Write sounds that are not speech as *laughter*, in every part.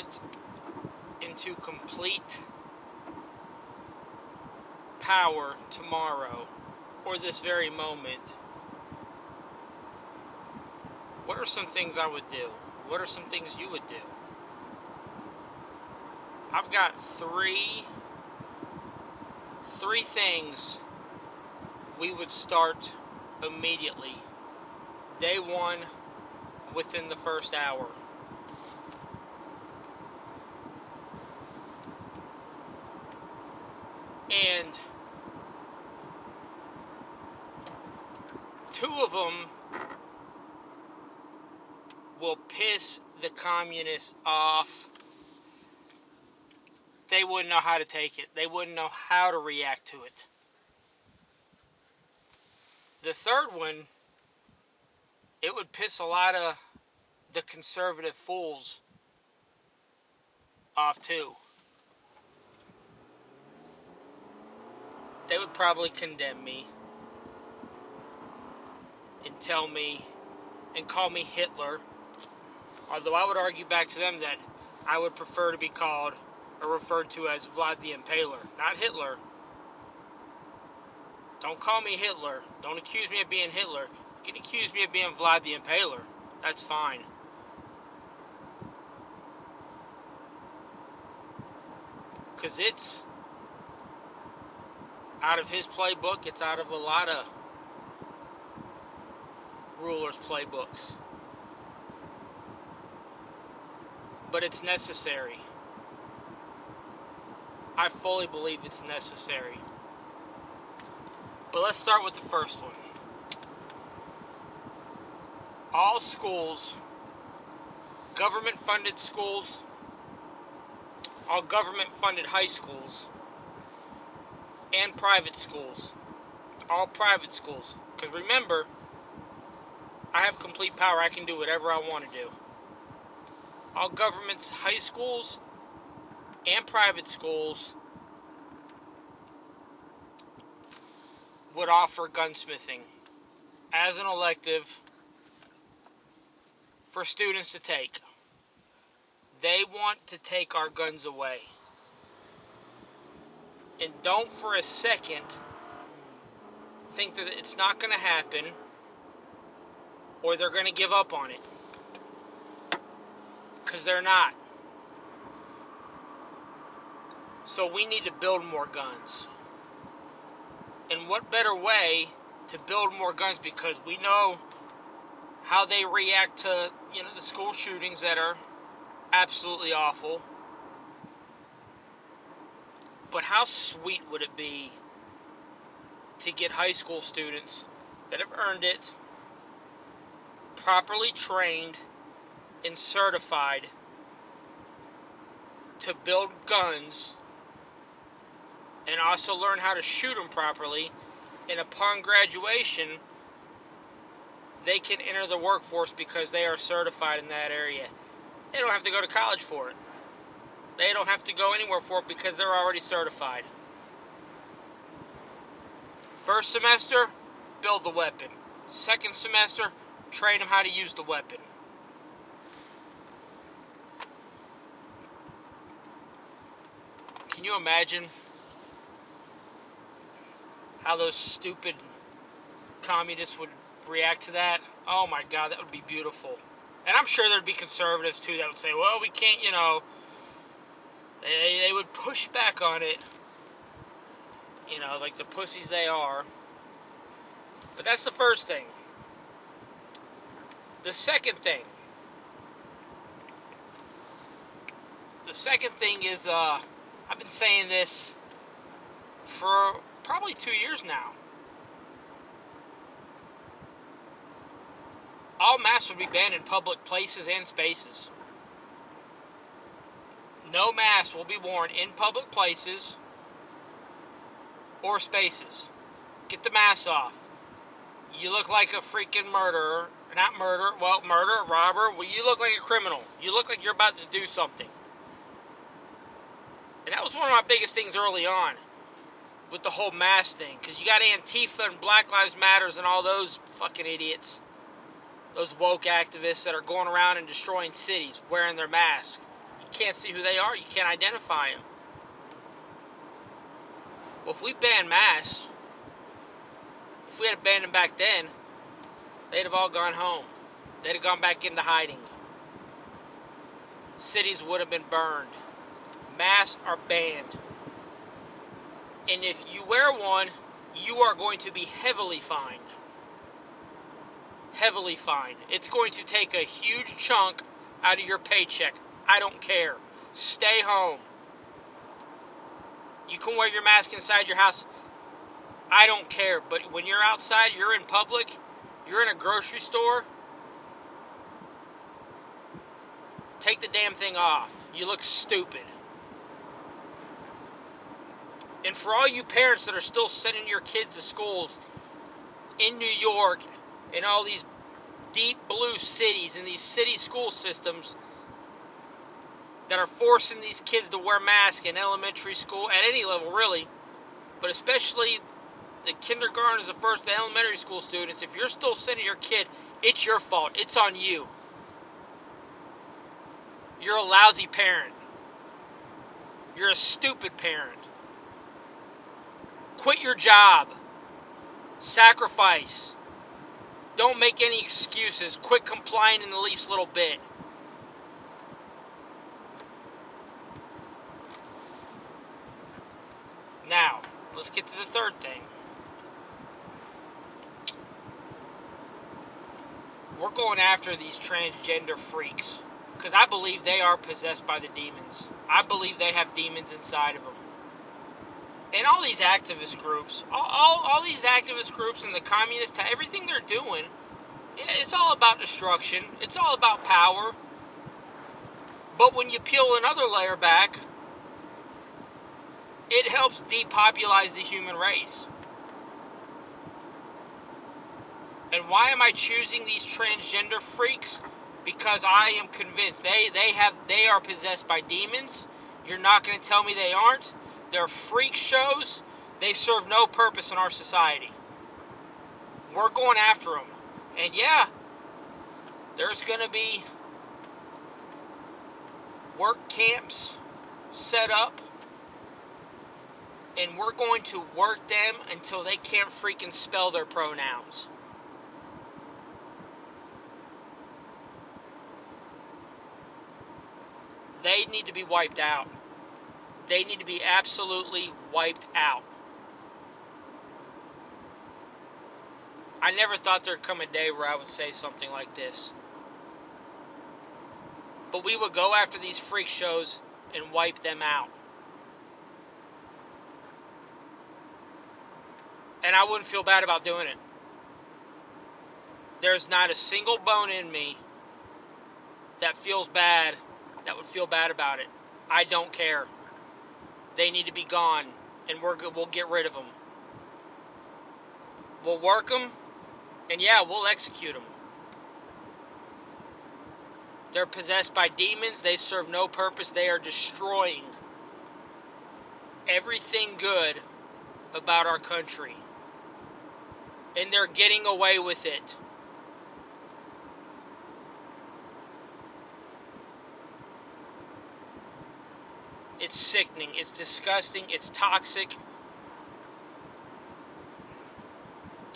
put into complete power tomorrow or this very moment, what are some things I would do? What are some things you would do? I've got three three things we would start immediately. Day one, within the first hour. And two of them will piss the communists off. They wouldn't know how to take it. They wouldn't know how to react to it. The third one, it would piss a lot of the conservative fools off too. They would probably condemn me and tell me and call me Hitler. Although I would argue back to them that I would prefer to be called or referred to as Vlad the Impaler, not Hitler. Don't call me Hitler. Don't accuse me of being Hitler. You can accuse me of being Vlad the Impaler. That's fine. Because it's out of his playbook, it's out of a lot of rulers' playbooks. But it's necessary. I fully believe it's necessary. But let's start with the first one. All schools, government funded schools, all government funded high schools, and private schools. All private schools. Because remember, I have complete power. I can do whatever I want to do. All government's high schools and private schools would offer gunsmithing as an elective for students to take. They want to take our guns away. And don't for a second think that it's not going to happen or they're going to give up on it. Because they're not. So we need to build more guns. And what better way to build more guns because we know how they react to, you know, the school shootings that are absolutely awful. But how sweet would it be to get high school students that have earned it, properly trained and certified to build guns and also learn how to shoot them properly, and upon graduation, they can enter the workforce because they are certified in that area. They don't have to go to college for it. They don't have to go anywhere for it because they're already certified. First semester, build the weapon. Second semester, train them how to use the weapon. Can you imagine how those stupid communists would react to that? Oh my god, that would be beautiful. And I'm sure there'd be conservatives too that would say, well, we can't, you know, they, they would push back on it, you know, like the pussies they are. But that's the first thing. The second thing. The second thing is, uh, I've been saying this for probably two years now. All masks would be banned in public places and spaces. No mask will be worn in public places or spaces. Get the mask off. You look like a freaking murderer. Not murder, well, murder, robber. Well, you look like a criminal. You look like you're about to do something. And that was one of my biggest things early on with the whole mask thing. Because you got Antifa and Black Lives Matters and all those fucking idiots. Those woke activists that are going around and destroying cities wearing their mask. Can't see who they are. You can't identify them. Well, if we ban masks, if we had banned them back then, they'd have all gone home. They'd have gone back into hiding. Cities would have been burned. Masks are banned. And if you wear one, you are going to be heavily fined. Heavily fined. It's going to take a huge chunk out of your paycheck. I don't care. Stay home. You can wear your mask inside your house. I don't care. But when you're outside, you're in public, you're in a grocery store, take the damn thing off. You look stupid. And for all you parents that are still sending your kids to schools in New York and all these deep blue cities and these city school systems that are forcing these kids to wear masks in elementary school at any level, really, but especially the kindergarten the first the elementary school students, if you're still sending your kid, it's your fault. It's on you. You're a lousy parent. You're a stupid parent. Quit your job. Sacrifice. Don't make any excuses. Quit complying in the least little bit. Now, let's get to the third thing. We're going after these transgender freaks because I believe they are possessed by the demons. I believe they have demons inside of them and all these activist groups, all, all, all these activist groups and the communist, everything they're doing, it's all about destruction. It's all about power. But when you peel another layer back, it helps depopulize the human race. And why am I choosing these transgender freaks? Because I am convinced they, they have they are possessed by demons. You're not going to tell me they aren't. They're freak shows. They serve no purpose in our society. We're going after them. And yeah, there's going to be work camps set up. And we're going to work them until they can't freaking spell their pronouns. They need to be wiped out. They need to be absolutely wiped out. I never thought there'd come a day where I would say something like this. But we would go after these freak shows and wipe them out. And I wouldn't feel bad about doing it. There's not a single bone in me that feels bad, that would feel bad about it. I don't care. They need to be gone, and we're we'll get rid of them. We'll work them, and yeah, we'll execute them. They're possessed by demons. They serve no purpose. They are destroying everything good about our country. And they're getting away with it. It's sickening. It's disgusting. It's toxic.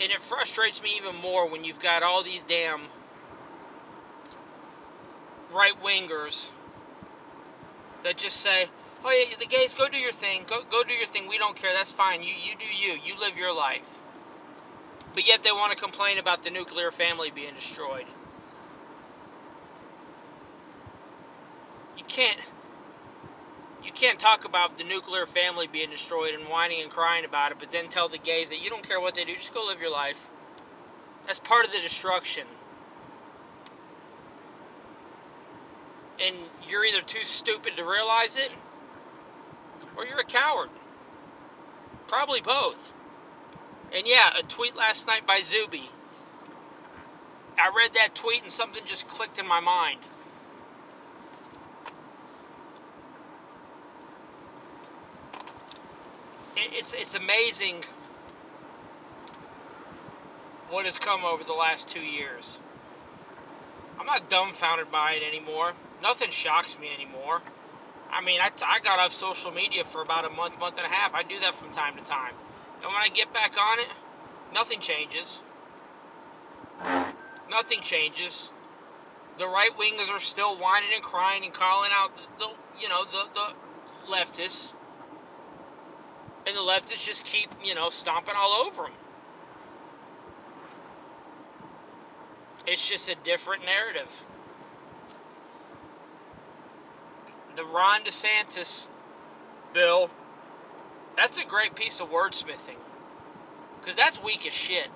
And it frustrates me even more when you've got all these damn right wingers that just say, "Oh yeah, the gays go do your thing. Go go do your thing. We don't care. That's fine. You you do you. You live your life." But yet they want to complain about the nuclear family being destroyed. You can't you can't talk about the nuclear family being destroyed and whining and crying about it, but then tell the gays that you don't care what they do, just go live your life. That's part of the destruction. And you're either too stupid to realize it, or you're a coward. Probably both. And yeah, a tweet last night by Zuby. I read that tweet and something just clicked in my mind. it's it's amazing what has come over the last two years. I'm not dumbfounded by it anymore. Nothing shocks me anymore. I mean, I, I got off social media for about a month, month and a half. I do that from time to time. And when I get back on it, nothing changes. Nothing changes. The right wingers are still whining and crying and calling out the, you know, the, the leftists. And the leftists just keep, you know, stomping all over them. It's just a different narrative. The Ron DeSantis bill, that's a great piece of wordsmithing. Because that's weak as shit.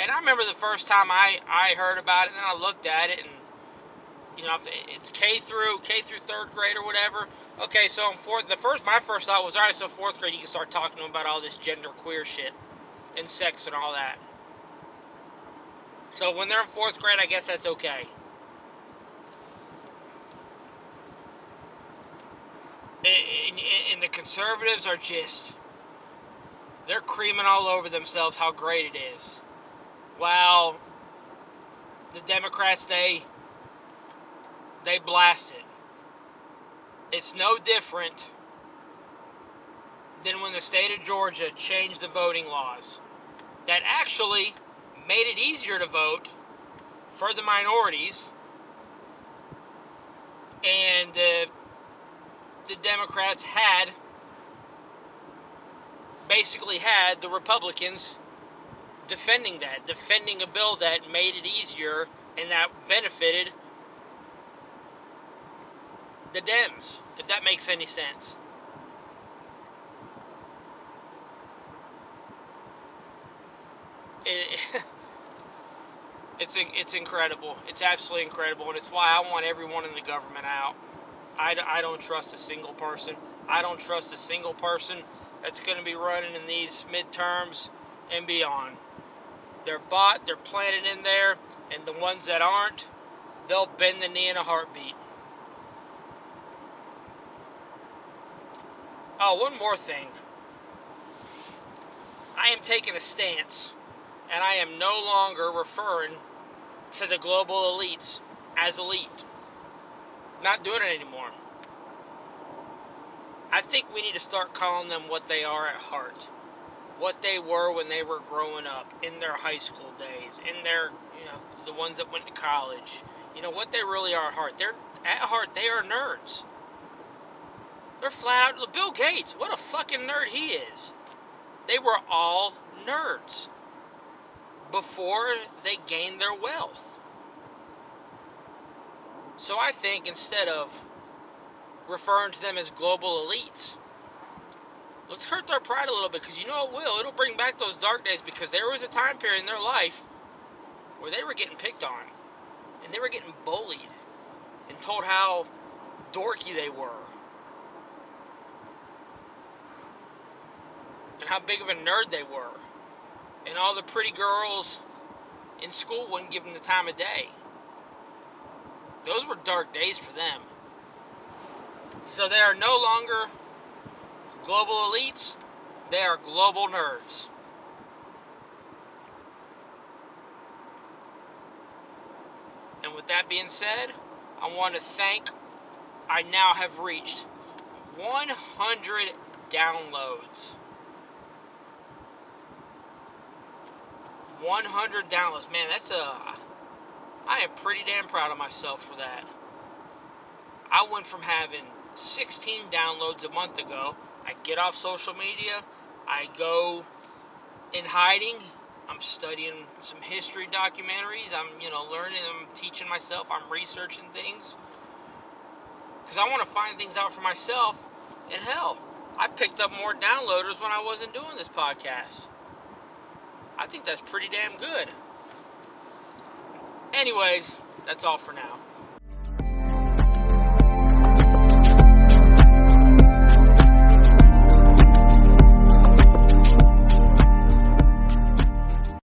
And I remember the first time I, I heard about it, and I looked at it, and you know, it's K through K through third grade or whatever. Okay, so in fourth, the first my first thought was, all right, so fourth grade you can start talking to them about all this gender queer shit and sex and all that. So when they're in fourth grade, I guess that's okay. And, and the conservatives are just they're creaming all over themselves how great it is. While the Democrats they they blast it. It's no different than when the state of Georgia changed the voting laws. That actually made it easier to vote for the minorities, and uh, the Democrats had basically had the Republicans defending that, defending a bill that made it easier and that benefited the Dems, if that makes any sense. It, *laughs* it's it's incredible. It's absolutely incredible, and it's why I want everyone in the government out. I, I don't trust a single person. I don't trust a single person that's going to be running in these midterms and beyond. They're bought, they're planted in there, and the ones that aren't, they'll bend the knee in a heartbeat. Oh, one more thing. I am taking a stance, and I am no longer referring to the global elites as elite. Not doing it anymore. I think we need to start calling them what they are at heart. What they were when they were growing up, in their high school days, in their, you know, the ones that went to college. You know, what they really are at heart. They're, at heart, they are nerds. They're flat out. Bill Gates, what a fucking nerd he is. They were all nerds before they gained their wealth. So I think instead of referring to them as global elites, let's hurt their pride a little bit because you know it will. It'll bring back those dark days because there was a time period in their life where they were getting picked on and they were getting bullied and told how dorky they were and how big of a nerd they were. And all the pretty girls in school wouldn't give them the time of day. Those were dark days for them. So they are no longer global elites, they are global nerds. And with that being said, I want to thank, I now have reached 100 downloads. 100 downloads. Man, that's a. I am pretty damn proud of myself for that. I went from having 16 downloads a month ago. I get off social media. I go in hiding. I'm studying some history documentaries. I'm, you know, learning. I'm teaching myself. I'm researching things. Because I want to find things out for myself. And hell, I picked up more downloaders when I wasn't doing this podcast. I think that's pretty damn good. Anyways, that's all for now.